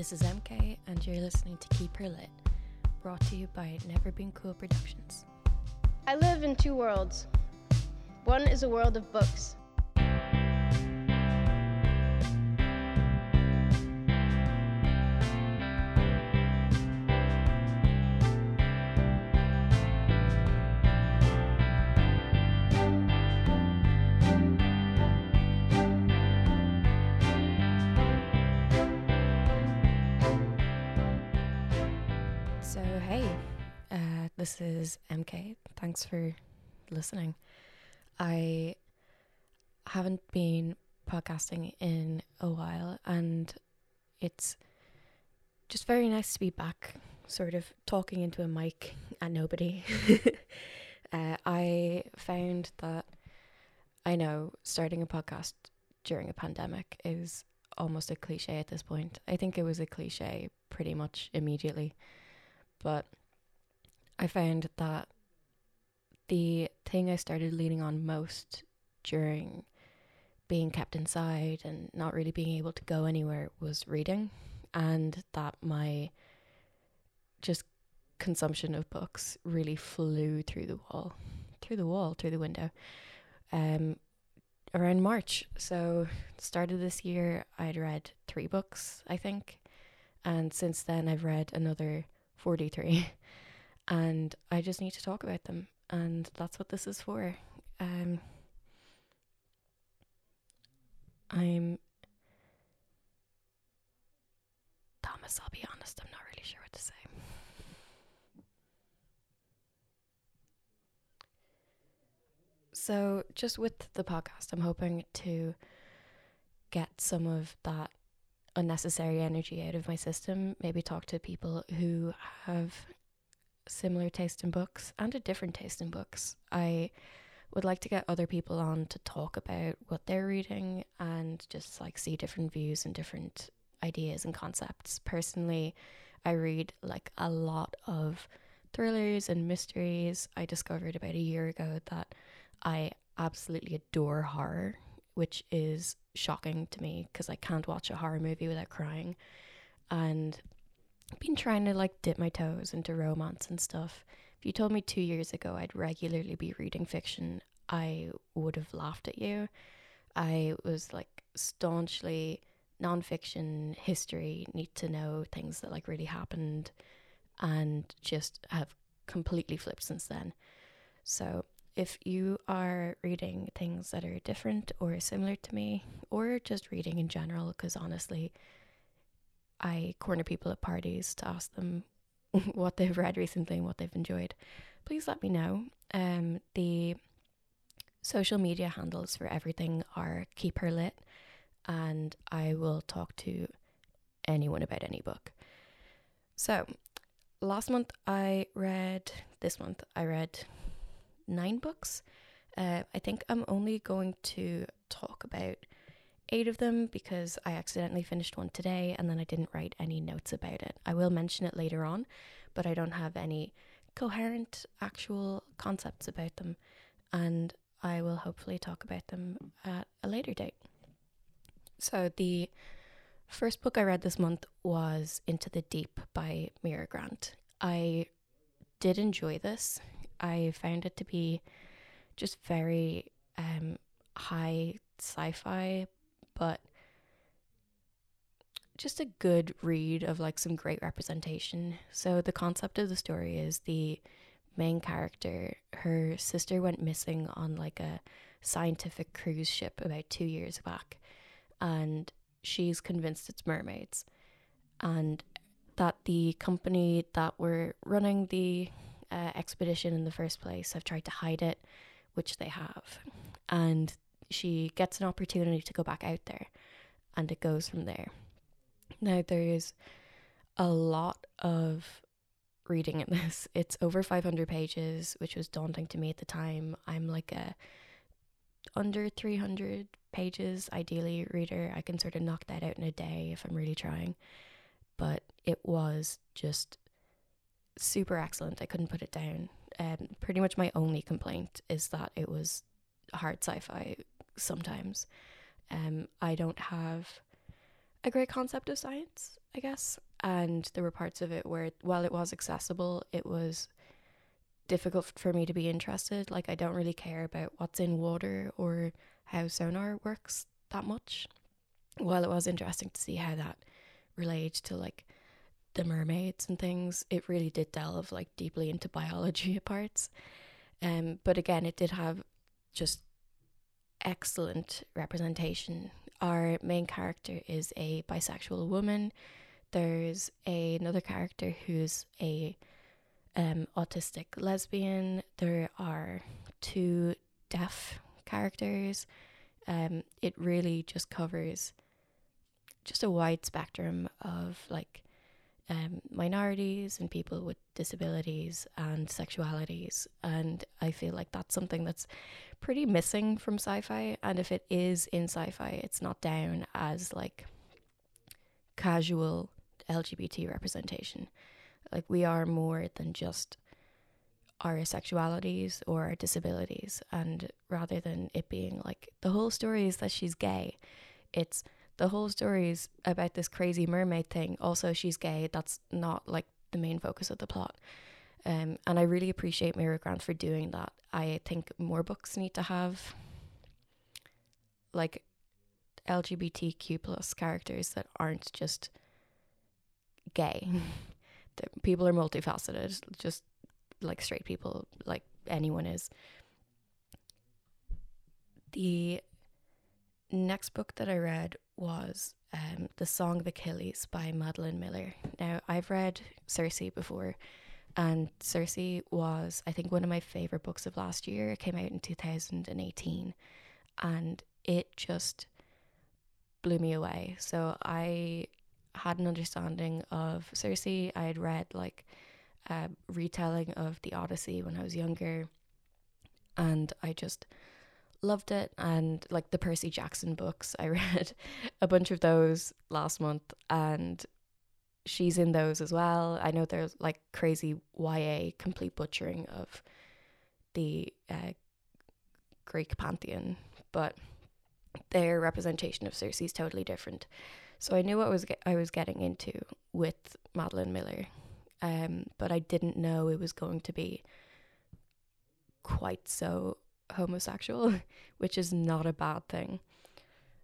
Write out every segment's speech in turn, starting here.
This is MK, and you're listening to Keep Her Lit, brought to you by Never Been Cool Productions. I live in two worlds. One is a world of books. Is MK. Thanks for listening. I haven't been podcasting in a while, and it's just very nice to be back, sort of talking into a mic and nobody. uh, I found that I know starting a podcast during a pandemic is almost a cliche at this point. I think it was a cliche pretty much immediately but I found that the thing I started leaning on most during being kept inside and not really being able to go anywhere was reading, and that my just consumption of books really flew through the wall, through the wall, through the window. Um, around March, so start of this year, I'd read three books, I think, and since then I've read another 43 and I just need to talk about them and that's what this is for. Um I'm Thomas, I'll be honest, I'm not really sure what to say. So, just with the podcast, I'm hoping to get some of that unnecessary energy out of my system. Maybe talk to people who have similar taste in books and a different taste in books. I would like to get other people on to talk about what they're reading and just like see different views and different ideas and concepts. Personally, I read like a lot of thrillers and mysteries. I discovered about a year ago that I absolutely adore horror, which is shocking to me because I can't watch a horror movie without crying. And Been trying to like dip my toes into romance and stuff. If you told me two years ago I'd regularly be reading fiction, I would have laughed at you. I was like staunchly nonfiction, history, need to know things that like really happened, and just have completely flipped since then. So if you are reading things that are different or similar to me, or just reading in general, because honestly, I corner people at parties to ask them what they've read recently and what they've enjoyed, please let me know. Um, the social media handles for everything are Keep Her Lit, and I will talk to anyone about any book. So, last month I read, this month I read nine books. Uh, I think I'm only going to talk about eight of them because I accidentally finished one today and then I didn't write any notes about it. I will mention it later on, but I don't have any coherent actual concepts about them, and I will hopefully talk about them at a later date. So, the first book I read this month was Into the Deep by Mira Grant. I did enjoy this. I found it to be just very um, high sci fi, but just a good read of like some great representation. So, the concept of the story is the main character, her sister went missing on like a scientific cruise ship about two years back, and she's convinced it's mermaids, and that the company that were running the uh, expedition in the first place have tried to hide it, which they have. And she gets an opportunity to go back out there, and it goes from there. Now, there's a lot of reading in this. It's over 500 pages, which was daunting to me at the time. I'm like a under 300 pages ideally reader. I can sort of knock that out in a day if I'm really trying. But it was just super excellent. I couldn't put it down. Um, pretty much my only complaint is that it was hard sci fi sometimes. Um, I don't have a great concept of science, I guess. And there were parts of it where, while it was accessible, it was difficult for me to be interested. Like, I don't really care about what's in water or how sonar works that much. While it was interesting to see how that relates to like the mermaids and things, it really did delve like deeply into biology parts. Um, but again, it did have just excellent representation. Our main character is a bisexual woman. There's a, another character who's a um, autistic lesbian. There are two deaf characters. Um, it really just covers just a wide spectrum of like um, minorities and people with disabilities and sexualities. And I feel like that's something that's pretty missing from sci fi. And if it is in sci fi, it's not down as like casual LGBT representation. Like we are more than just our sexualities or our disabilities. And rather than it being like the whole story is that she's gay, it's the whole story is about this crazy mermaid thing. Also, she's gay. That's not like the main focus of the plot. Um, and I really appreciate Mira Grant for doing that. I think more books need to have like LGBTQ plus characters that aren't just gay. that people are multifaceted, just like straight people, like anyone is. The next book that I read was um, The Song of Achilles by Madeline Miller. Now, I've read Circe before, and Circe was, I think, one of my favorite books of last year. It came out in 2018, and it just blew me away. So I had an understanding of Circe. I had read like a retelling of the Odyssey when I was younger, and I just loved it. And like the Percy Jackson books, I read a bunch of those last month, and she's in those as well. I know there's like crazy YA complete butchering of the uh, Greek pantheon, but their representation of Circe is totally different. So I knew what was I was getting into with Madeline Miller, um, but I didn't know it was going to be quite so homosexual, which is not a bad thing.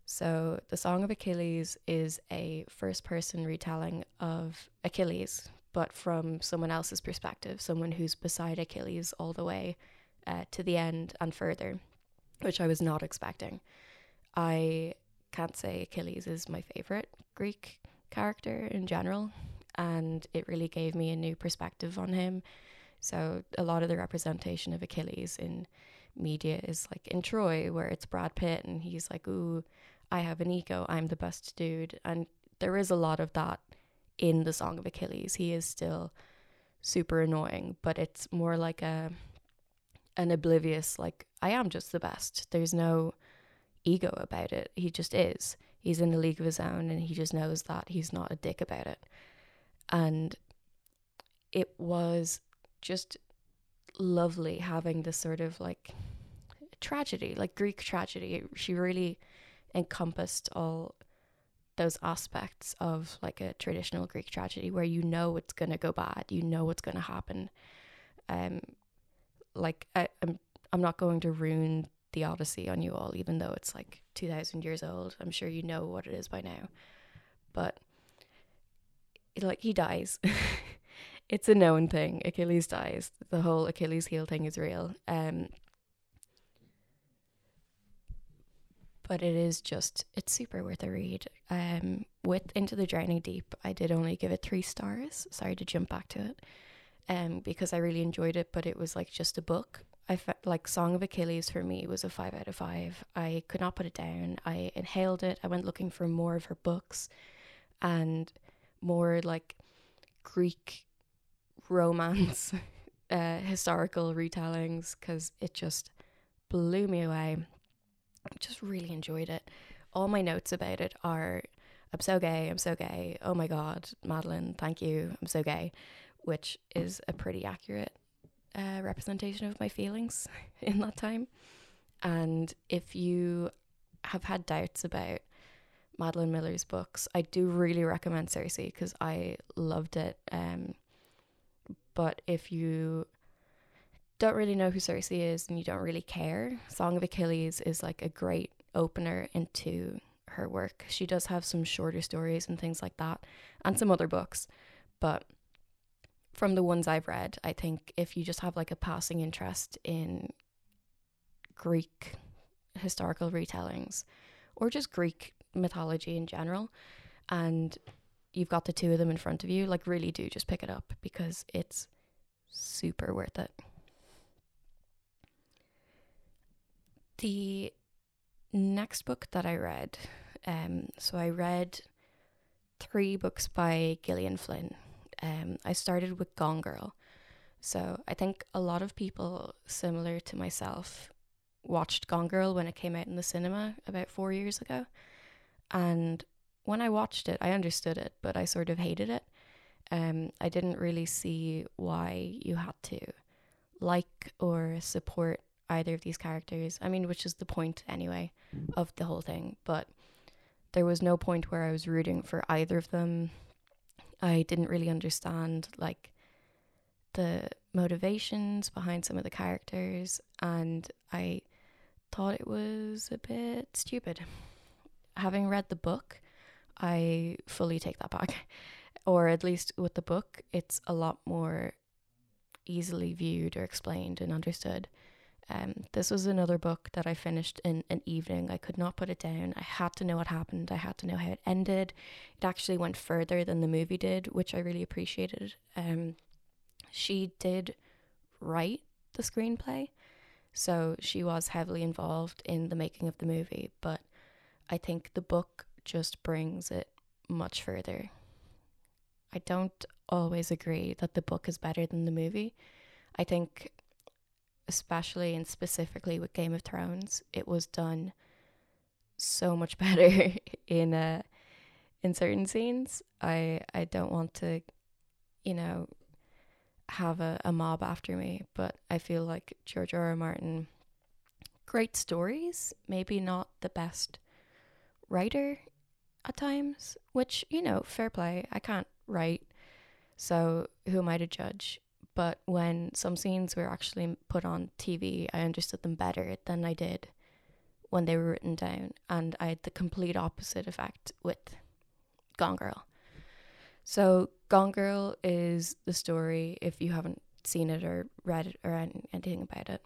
So, The Song of Achilles is a first person retelling of Achilles, but from someone else's perspective, someone who's beside Achilles all the way uh, to the end and further, which I was not expecting. I can't say Achilles is my favorite Greek character in general, and it really gave me a new perspective on him. So, a lot of the representation of Achilles in media is like in Troy, where it's Brad Pitt and he's like, Ooh, I have an ego, I'm the best dude. And there is a lot of that in the Song of Achilles. He is still super annoying, but it's more like a an oblivious like I am just the best. There's no ego about it. He just is. He's in a league of his own and he just knows that he's not a dick about it. And it was just lovely having this sort of like tragedy, like Greek tragedy. She really encompassed all those aspects of like a traditional Greek tragedy where you know it's gonna go bad, you know what's gonna happen. Um, like I, I'm, I'm not going to ruin the Odyssey on you all, even though it's like two thousand years old. I'm sure you know what it is by now, but it, like he dies. it's a known thing. Achilles dies. The whole Achilles heel thing is real. Um, but it is just it's super worth a read. Um, with Into the Drowning Deep, I did only give it three stars. Sorry to jump back to it, um, because I really enjoyed it, but it was like just a book. I felt like Song of Achilles for me was a five out of five. I could not put it down. I inhaled it. I went looking for more of her books, and more like Greek romance, uh, historical retellings, because it just blew me away I just really enjoyed it. All my notes about it are I'm so gay, I'm so gay. Oh my god, Madeline, thank you. I'm so gay, which is a pretty accurate uh, representation of my feelings in that time. And if you have had doubts about Madeline Miller's books. I do really recommend Circe because I loved it. Um, but if you don't really know who Circe is and you don't really care, Song of Achilles is like a great opener into her work. She does have some shorter stories and things like that, and some other books. But from the ones I've read, I think if you just have like a passing interest in Greek historical retellings or just Greek mythology in general, and you've got the two of them in front of you, like really do just pick it up because it's super worth it. The next book that I read, um, so I read three books by Gillian Flynn. Um, I started with Gone Girl. So I think a lot of people similar to myself watched Gone Girl when it came out in the cinema about four years ago. And when I watched it, I understood it, but I sort of hated it. Um, I didn't really see why you had to like or support either of these characters. I mean, which is the point anyway of the whole thing. But there was no point where I was rooting for either of them. I didn't really understand like the motivations behind some of the characters, and I thought it was a bit stupid. Having read the book, I fully take that back. or at least with the book, it's a lot more easily viewed or explained and understood. Um, this was another book that I finished in an evening. I could not put it down. I had to know what happened. I had to know how it ended. It actually went further than the movie did, which I really appreciated. Um, she did write the screenplay, so she was heavily involved in the making of the movie, but I think the book just brings it much further. I don't always agree that the book is better than the movie. I think especially and specifically with Game of Thrones, it was done so much better in uh in certain scenes. I I don't want to, you know, have a, a mob after me, but I feel like George R. R. Martin great stories, maybe not the best writer at times, which, you know, fair play. I can't write. So who am I to judge? But when some scenes were actually put on TV, I understood them better than I did when they were written down. And I had the complete opposite effect with Gone Girl. So, Gone Girl is the story, if you haven't seen it or read it or anything about it,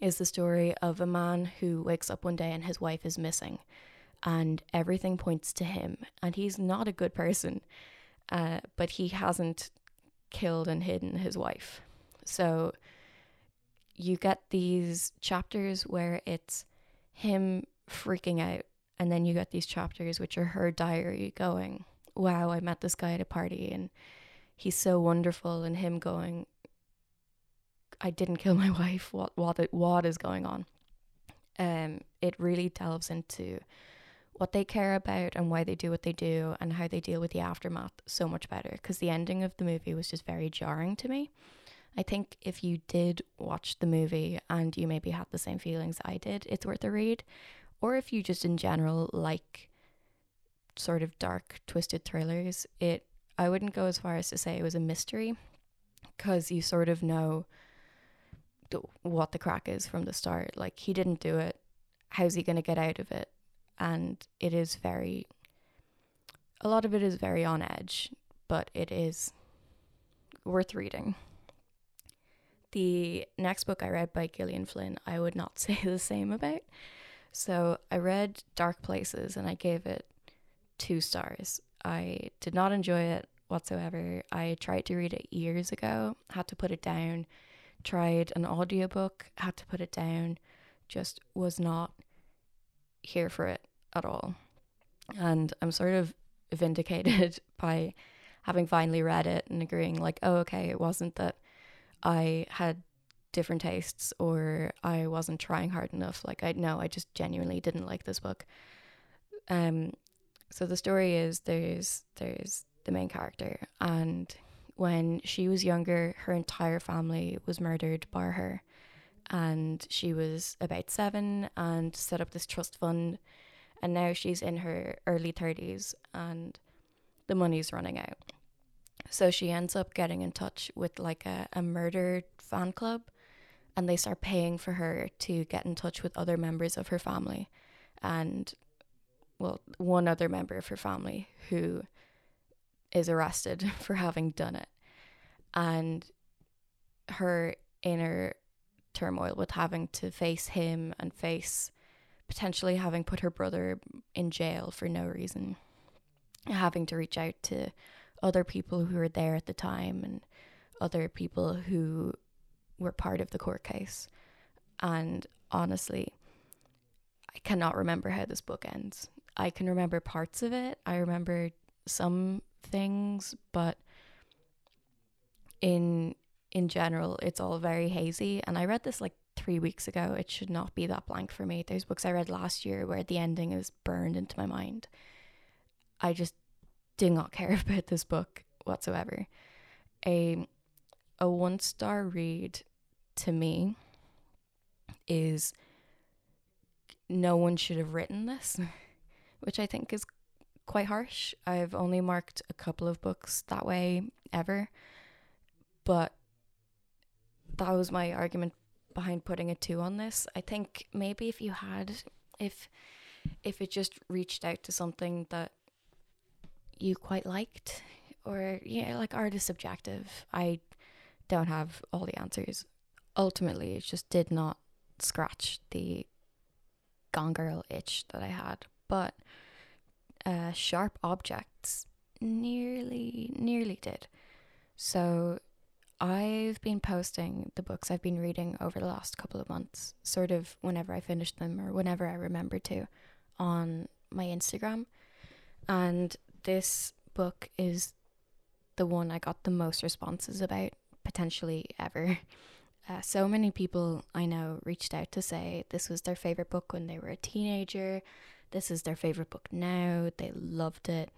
is the story of a man who wakes up one day and his wife is missing. And everything points to him. And he's not a good person, uh, but he hasn't killed and hidden his wife. So you get these chapters where it's him freaking out, and then you get these chapters which are her diary going, Wow, I met this guy at a party and he's so wonderful, and him going, I didn't kill my wife. What what what is going on? Um, it really delves into what they care about and why they do what they do and how they deal with the aftermath so much better because the ending of the movie was just very jarring to me. I think if you did watch the movie and you maybe had the same feelings I did, it's worth a read. Or if you just in general like sort of dark, twisted thrillers, it I wouldn't go as far as to say it was a mystery because you sort of know what the crack is from the start. Like he didn't do it. How's he going to get out of it? And it is very a lot of it is very on edge, but it is worth reading. The next book I read by Gillian Flynn, I would not say the same about. So I read Dark Places and I gave it two stars. I did not enjoy it whatsoever. I tried to read it years ago, had to put it down, tried an audiobook, had to put it down, just was not here for it at all. And I'm sort of vindicated by having finally read it and agreeing, like, oh, okay, it wasn't that I had different tastes or I wasn't trying hard enough. Like, I know I just genuinely didn't like this book. Um, so the story is there's there's the main character, and when she was younger, her entire family was murdered by her, and she was about seven and set up this trust fund And now she's in her early 30s and the money's running out. So she ends up getting in touch with like a, a murder fan club and they start paying for her to get in touch with other members of her family and well one other member of her family who is arrested for having done it and her inner turmoil with having to face him and face potentially having put her brother in jail for no reason having to reach out to other people who were there at the time and other people who were part of the court case. And honestly, I cannot remember how this book ends. I can remember parts of it. I remember some things, but in in general, it's all very hazy. And I read this like three weeks ago. It should not be that blank for me. There's books I read last year where the ending is burned into my mind. I just did not care about this book whatsoever. A a one star read to me is no one should have written this, which I think is quite harsh. I've only marked a couple of books that way ever, but that was my argument behind putting a 2 on this. I think maybe if you had if if it just reached out to something that you quite liked or yeah, like art is subjective. I don't have all the answers ultimately it just did not scratch the Gone Girl itch that I had. But uh, Sharp Objects nearly, nearly did. So I've been posting the books I've been reading over the last couple of months, sort of whenever I finish them or whenever I remember to, on my Instagram. And this book is the one I got the most responses about, potentially ever. Uh, so many people I know reached out to say this was their favorite book when they were a teenager. This is their favorite book now. They loved it.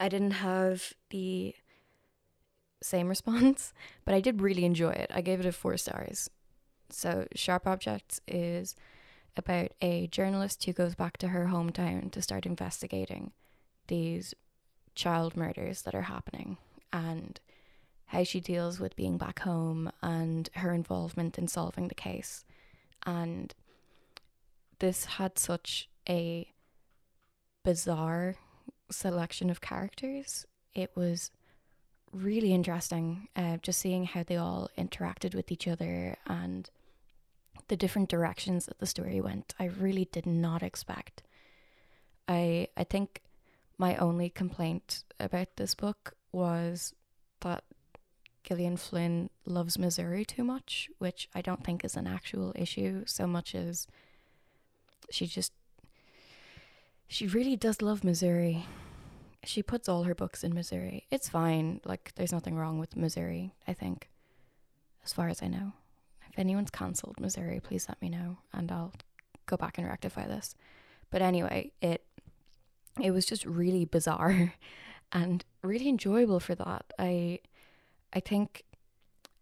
I didn't have the same response, but I did really enjoy it. I gave it a four stars. So, Sharp Objects is about a journalist who goes back to her hometown to start investigating these child murders that are happening. And how she deals with being back home and her involvement in solving the case. And this had such a bizarre selection of characters. It was really interesting uh, just seeing how they all interacted with each other and the different directions that the story went. I really did not expect. I I think my only complaint about this book was that Gillian Flynn loves Missouri too much, which I don't think is an actual issue so much as she just she really does love Missouri. She puts all her books in Missouri. It's fine. Like there's nothing wrong with Missouri, I think. As far as I know. If anyone's cancelled Missouri, please let me know and I'll go back and rectify this. But anyway, it it was just really bizarre and really enjoyable for that. I I think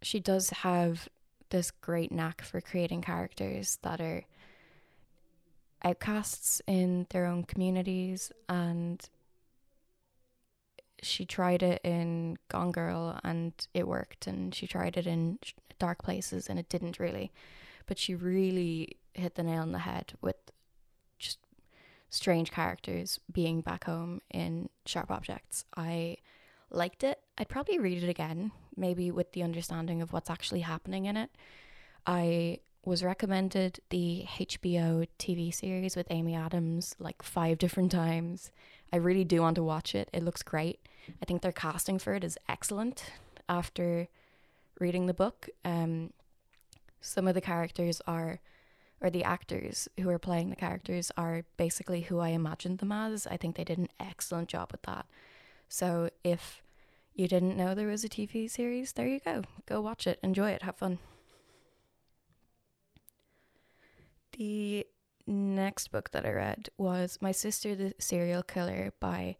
she does have this great knack for creating characters that are outcasts in their own communities and she tried it in Gone Girl and it worked and she tried it in Dark Places and it didn't really but she really hit the nail on the head with just strange characters being back home in Sharp Objects. I liked it. I'd probably read it again, maybe with the understanding of what's actually happening in it. I was recommended the HBO TV series with Amy Adams like five different times. I really do want to watch it. It looks great. I think their casting for it is excellent after reading the book. Um, some of the characters are, or the actors who are playing the characters are basically who I imagined them as. I think they did an excellent job with that. So if you didn't know there was a TV series, there you go. Go watch it, enjoy it, have fun. The next book that I read was My Sister the Serial Killer by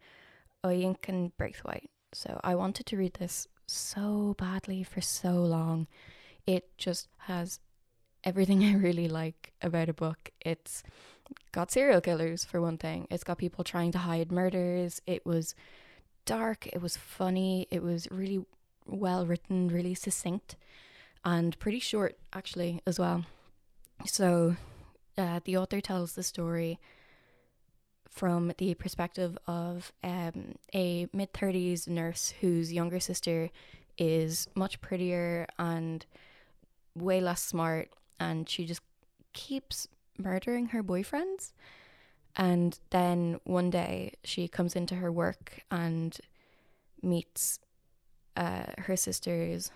Oyinkan Braithwaite. So I wanted to read this so badly for so long. It just has everything I really like about a book. It's got serial killers for one thing. It's got people trying to hide murders. It was dark, it was funny, it was really well written, really succinct, and pretty short actually as well. So uh, the author tells the story from the perspective of um, a mid 30s nurse whose younger sister is much prettier and way less smart, and she just keeps murdering her boyfriends. And then one day she comes into her work and meets uh, her sister's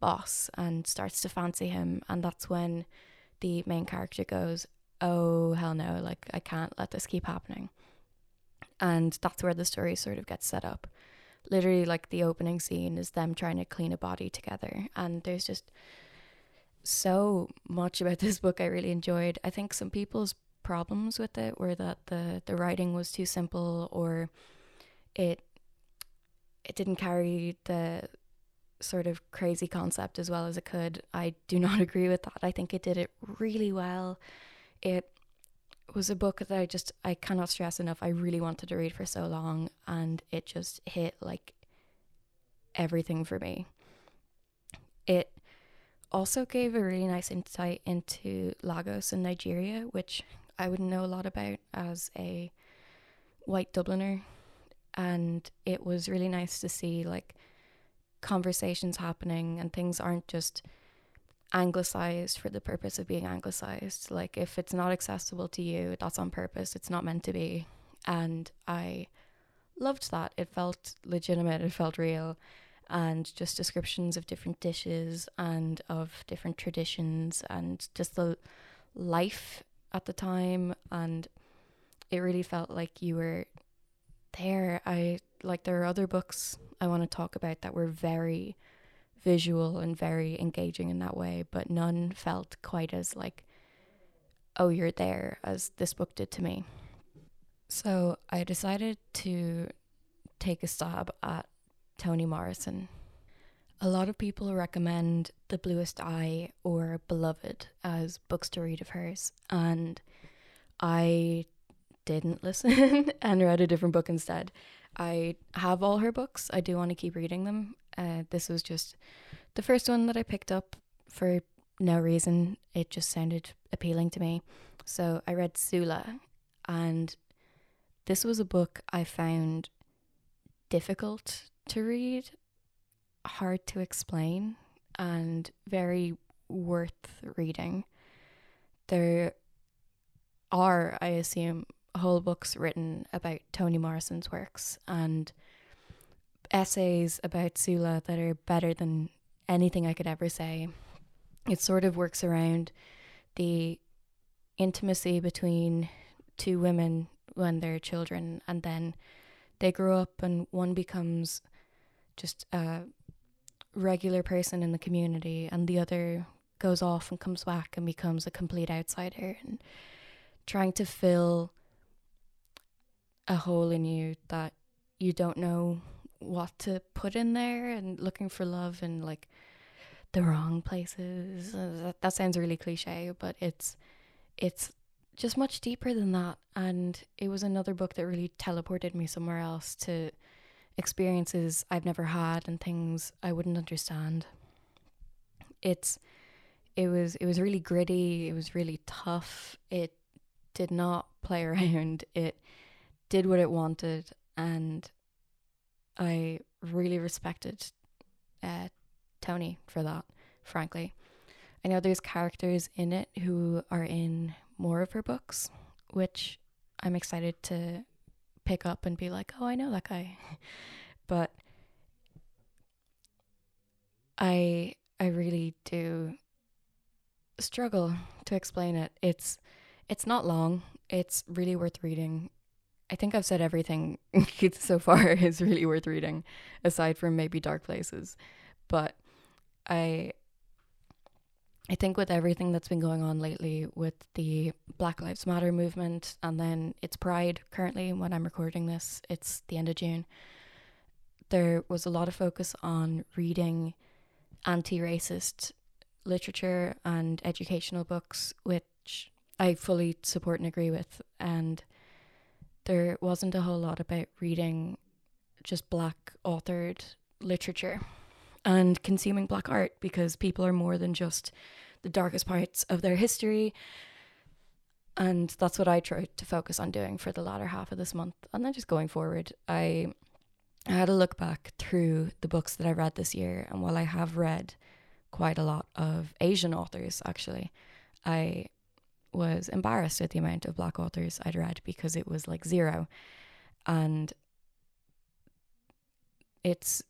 boss and starts to fancy him. And that's when the main character goes, Oh, hell no, like I can't let this keep happening. And that's where the story sort of gets set up. Literally, like the opening scene is them trying to clean a body together. And there's just so much about this book I really enjoyed. I think some people's problems with it were that the the writing was too simple or it it didn't carry the sort of crazy concept as well as it could. I do not agree with that. I think it did it really well. It was a book that I just I cannot stress enough. I really wanted to read for so long and it just hit like everything for me. It also gave a really nice insight into Lagos in Nigeria, which I wouldn't know a lot about as a white Dubliner. And it was really nice to see like conversations happening and things aren't just anglicized for the purpose of being anglicized. Like if it's not accessible to you, that's on purpose. It's not meant to be. And I loved that. It felt legitimate, it felt real. And just descriptions of different dishes and of different traditions and just the life at the time and it really felt like you were there. I like there are other books I want to talk about that were very visual and very engaging in that way, but none felt quite as like oh you're there as this book did to me. So I decided to take a stab at Toni Morrison. A lot of people recommend The Bluest Eye or Beloved as books to read of hers, and I didn't listen and read a different book instead. I have all her books. I do want to keep reading them. Uh, this was just the first one that I picked up for no reason. It just sounded appealing to me. So I read Sula, and this was a book I found difficult to read hard to explain and very worth reading. There are, I assume, whole books written about Toni Morrison's works and essays about Sula that are better than anything I could ever say. It sort of works around the intimacy between two women when they're children and then they grow up and one becomes just a regular person in the community and the other goes off and comes back and becomes a complete outsider and trying to fill a hole in you that you don't know what to put in there and looking for love in like the wrong places uh, that, that sounds really cliche but it's it's just much deeper than that and it was another book that really teleported me somewhere else to experiences I've never had and things I wouldn't understand. It's it was it was really gritty, it was really tough. It did not play around. It did what it wanted and I really respected uh, Toni for that, frankly. I know there's characters in it who are in more of her books, which I'm excited to pick up and be like, oh, I know that guy. but I I really do struggle to explain it. It's it's not long. It's really worth reading. I think I've said everything so far is really worth reading, aside from maybe Dark Places. But I I think with everything that's been going on lately with the Black Lives Matter movement and then it's Pride currently when I'm recording this, it's the end of June. There was a lot of focus on reading anti racist literature and educational books, which I fully support and agree with. And there wasn't a whole lot about reading just black authored literature and consuming black art because people are more than just the darkest parts of their history. And that's what I tried to focus on doing for the latter half of this month. And then just going forward, I, I had a look back through the books that I read this year. And while I have read quite a lot of Asian authors, actually, I was embarrassed at the amount of black authors I'd read because it was like zero. And it's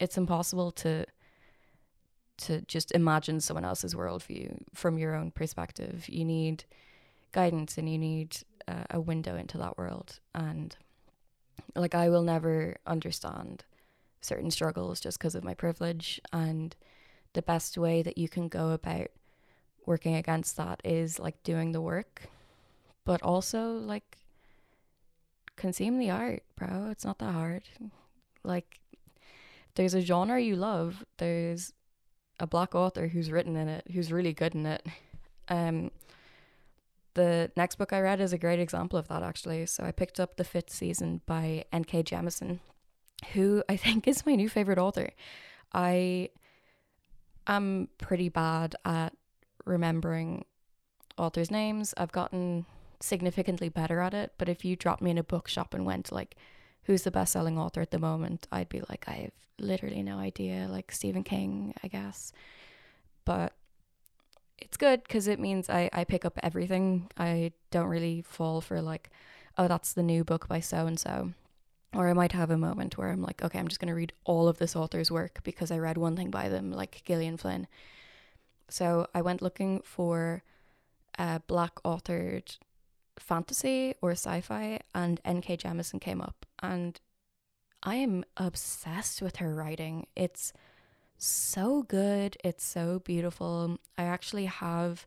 it's impossible to to just imagine someone else's worldview from your own perspective. You need guidance and you need uh, a window into that world. And like, I will never understand certain struggles just because of my privilege. And the best way that you can go about working against that is like doing the work, but also like consume the art, bro. It's not that hard. Like there's a genre you love, there's a black author who's written in it, who's really good in it. Um the next book I read is a great example of that actually. So I picked up The Fifth Season by N.K. Jemisin, who I think is my new favorite author. I am pretty bad at remembering authors' names. I've gotten significantly better at it, but if you dropped me in a bookshop and went like, who's the best selling author at the moment, I'd be like, I have literally no idea. Like Stephen King, I guess. But it's good because it means I, I pick up everything. I don't really fall for like, oh, that's the new book by so and so. Or I might have a moment where I'm like, okay, I'm just going to read all of this author's work because I read one thing by them, like Gillian Flynn. So I went looking for a black authored fantasy or sci-fi and N.K. Jemisin came up and I am obsessed with her writing. It's so good. It's so beautiful. I actually have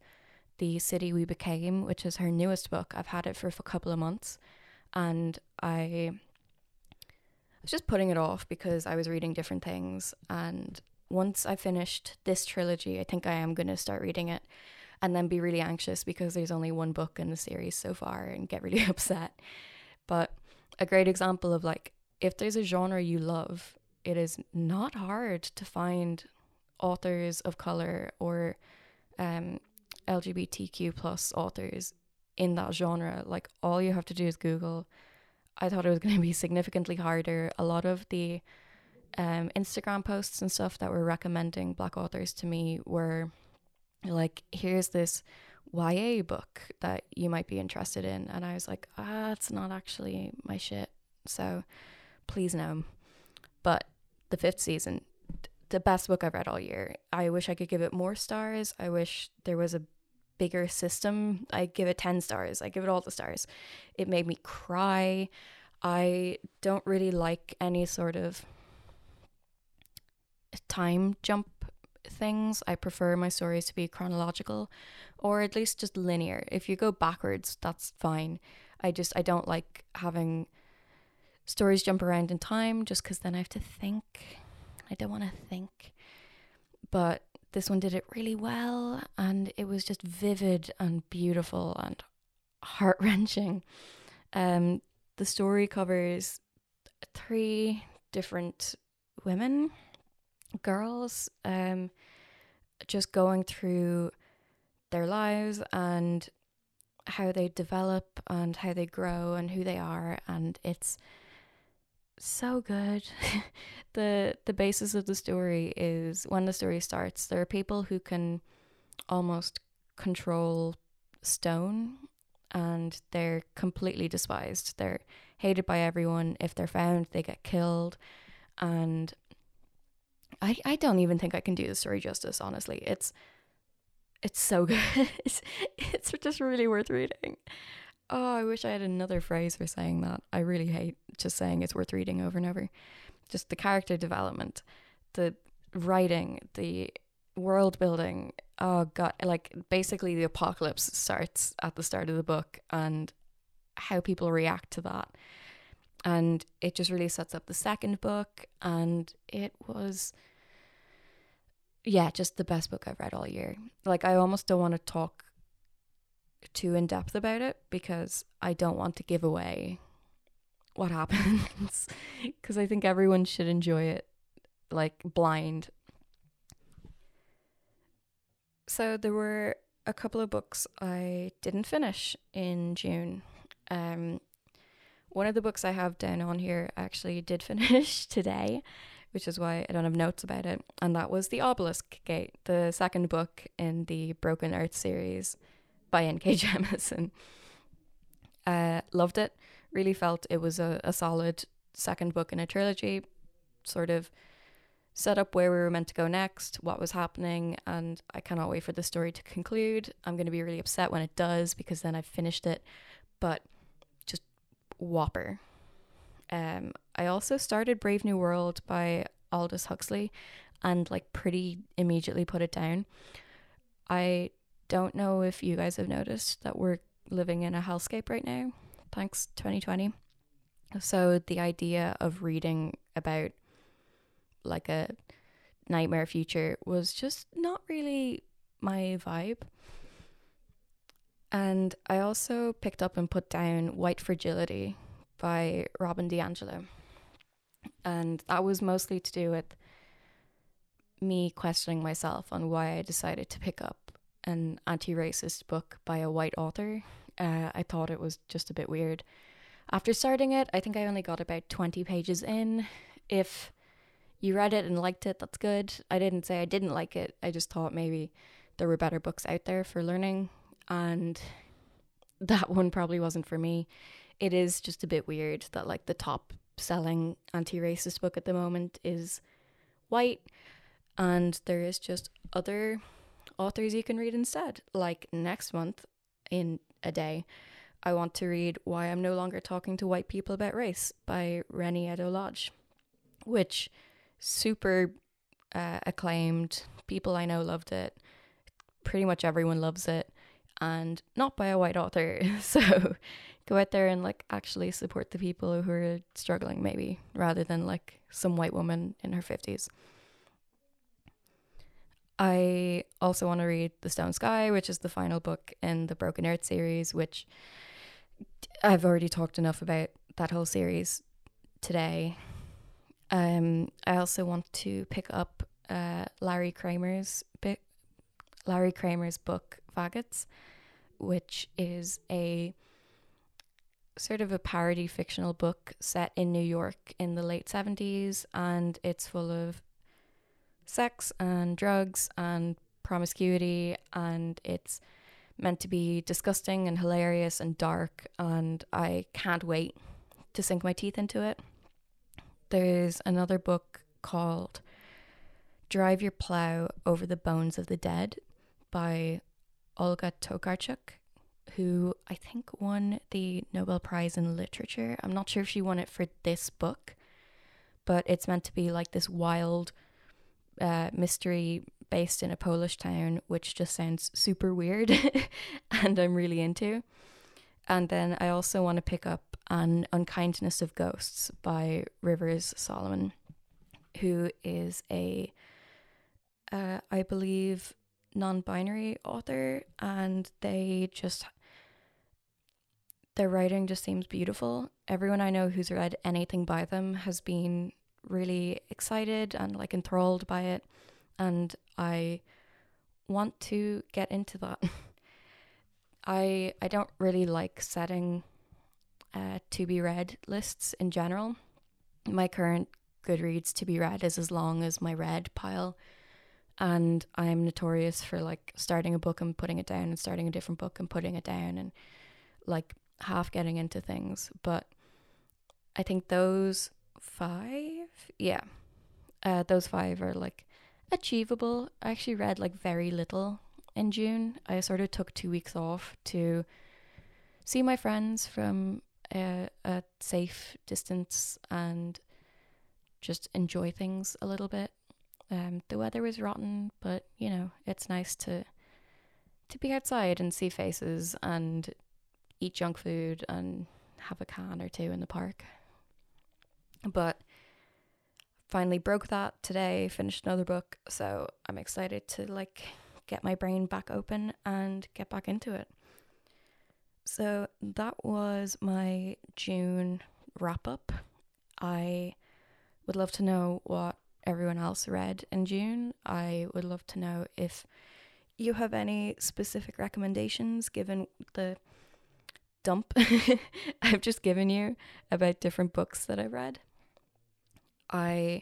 The City We Became, which is her newest book. I've had it for a couple of months and I was just putting it off because I was reading different things and once I finished this trilogy, I think I am going to start reading it and then be really anxious because there's only one book in the series so far and get really upset. But a great example of like, if there's a genre you love, it is not hard to find authors of color or um, LGBTQ plus authors in that genre. Like, all you have to do is Google. I thought it was going to be significantly harder. A lot of the um, Instagram posts and stuff that were recommending black authors to me were like, here's this YA book that you might be interested in. And I was like, ah, it's not actually my shit. So please no. But the fifth season, the best book I've read all year. I wish I could give it more stars. I wish there was a bigger system. I give it 10 stars. I give it all the stars. It made me cry. I don't really like any sort of time jump things. I prefer my stories to be chronological or at least just linear. If you go backwards, that's fine. I just I don't like having stories jump around in time just cuz then I have to think. I don't want to think. But this one did it really well and it was just vivid and beautiful and heart-wrenching. Um the story covers three different women girls um, just going through their lives and how they develop and how they grow and who they are and it's so good. The the basis of the story is when the story starts there are people who can almost control stone and they're completely despised. They're hated by everyone. If they're found they get killed. And I, I don't even think I can do the story justice, honestly. It's it's so good. it's, it's just really worth reading. Oh, I wish I had another phrase for saying that. I really hate just saying it's worth reading over and over. Just the character development, the writing, the world building. Oh god, like basically the apocalypse starts at the start of the book and how people react to that. And it just really sets up the second book and it was yeah, just the best book I've read all year. Like I almost don't want to talk too in depth about it because I don't want to give away what happens because I think everyone should enjoy it like blind. So there were a couple of books I didn't finish in June. Um, one of the books I have down on here actually did finish today, which is why I don't have notes about it, and that was The Obelisk Gate, the second book in the Broken Earth series by N.K. Jemisin. Uh, loved it. Really felt it was a, a solid second book in a trilogy, sort of set up where we were meant to go next, what was happening, and I cannot wait for the story to conclude. I'm going to be really upset when it does because then I've finished it, but whopper. Um, I also started Brave New World by Aldous Huxley and like pretty immediately put it down. I don't know if you guys have noticed that we're living in a hellscape right now. Thanks 2020. So the idea of reading about like a nightmare future was just not really my vibe. And I also picked up and put down White Fragility by Robin DiAngelo. And that was mostly to do with me questioning myself on why I decided to pick up an anti racist book by a white author. Uh, I thought it was just a bit weird. After starting it, I think I only got about 20 pages in. If you read it and liked it, that's good. I didn't say I didn't like it. I just thought maybe there were better books out there for learning, and that one probably wasn't for me. It is just a bit weird that like the top selling anti-racist book at the moment is white and there is just other authors you can read instead. Like next month in a day, I want to read Why I'm No Longer Talking to White People About Race by Reni Eddo-Lodge, which super uh, acclaimed. People I know loved it. Pretty much everyone loves it, and not by a white author. So go out there and like actually support the people who are struggling, maybe rather than like some white woman in her fifties. I also want to read The Stone Sky, which is the final book in the Broken Earth series, which I've already talked enough about that whole series today. Um, I also want to pick up uh, Larry Kramer's book, Larry Kramer's book Faggots, which is a sort of a parody fictional book set in New York in the late 70s and it's full of sex and drugs and promiscuity and it's meant to be disgusting and hilarious and dark and I can't wait to sink my teeth into it. There's another book called Drive Your Plow Over the Bones of the Dead by Olga Tokarczuk, who I think won the Nobel Prize in Literature. I'm not sure if she won it for this book, but it's meant to be like this wild uh, mystery based in a Polish town, which just sounds super weird and I'm really into. And then I also want to pick up An Unkindness of Ghosts by Rivers Solomon, who is a, uh, I believe, non binary author, and they just, their writing just seems beautiful. Everyone I know who's read anything by them has been really excited and like enthralled by it, and I want to get into that. I I don't really like setting uh, to be read lists in general. My current Goodreads to be read is as long as my read pile, and I'm notorious for like starting a book and putting it down, and starting a different book and putting it down, and like half getting into things. But I think those five, yeah, uh, those five are like achievable. I actually read like very little in June. I sort of took two weeks off to see my friends from a, a safe distance and just enjoy things a little bit. Um, the weather was rotten, but you know it's nice to to be outside and see faces and eat junk food and have a can or two in the park. But finally broke that today, finished another book, so I'm excited to like get my brain back open and get back into it. So that was my June wrap up. I would love to know what everyone else read in June. I would love to know if you have any specific recommendations given the dump I've just given you about different books that I've read. I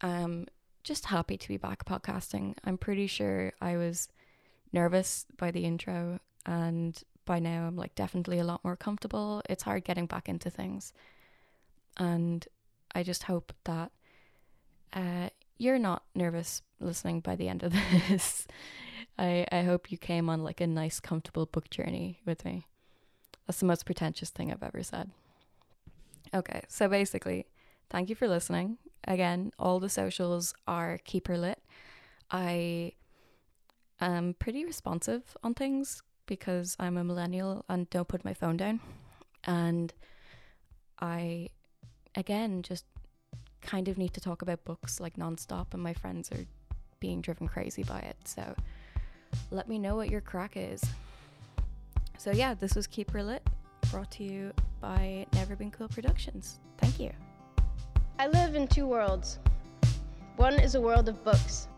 am just happy to be back podcasting. I'm pretty sure I was nervous by the intro and by now I'm like definitely a lot more comfortable. It's hard getting back into things. And I just hope that uh, you're not nervous listening by the end of this. I, I hope you came on like a nice, comfortable book journey with me. That's the most pretentious thing I've ever said. Okay, so basically, thank you for listening. Again, all the socials are keep her lit. I am pretty responsive on things because I'm a millennial and don't put my phone down. And I, again, just kind of need to talk about books like nonstop, and my friends are being driven crazy by it. So let me know what your crack is. So, yeah, this was Keep Her Lit, brought to you by Never Been Cool Productions. Thank you. I live in two worlds. One is a world of books,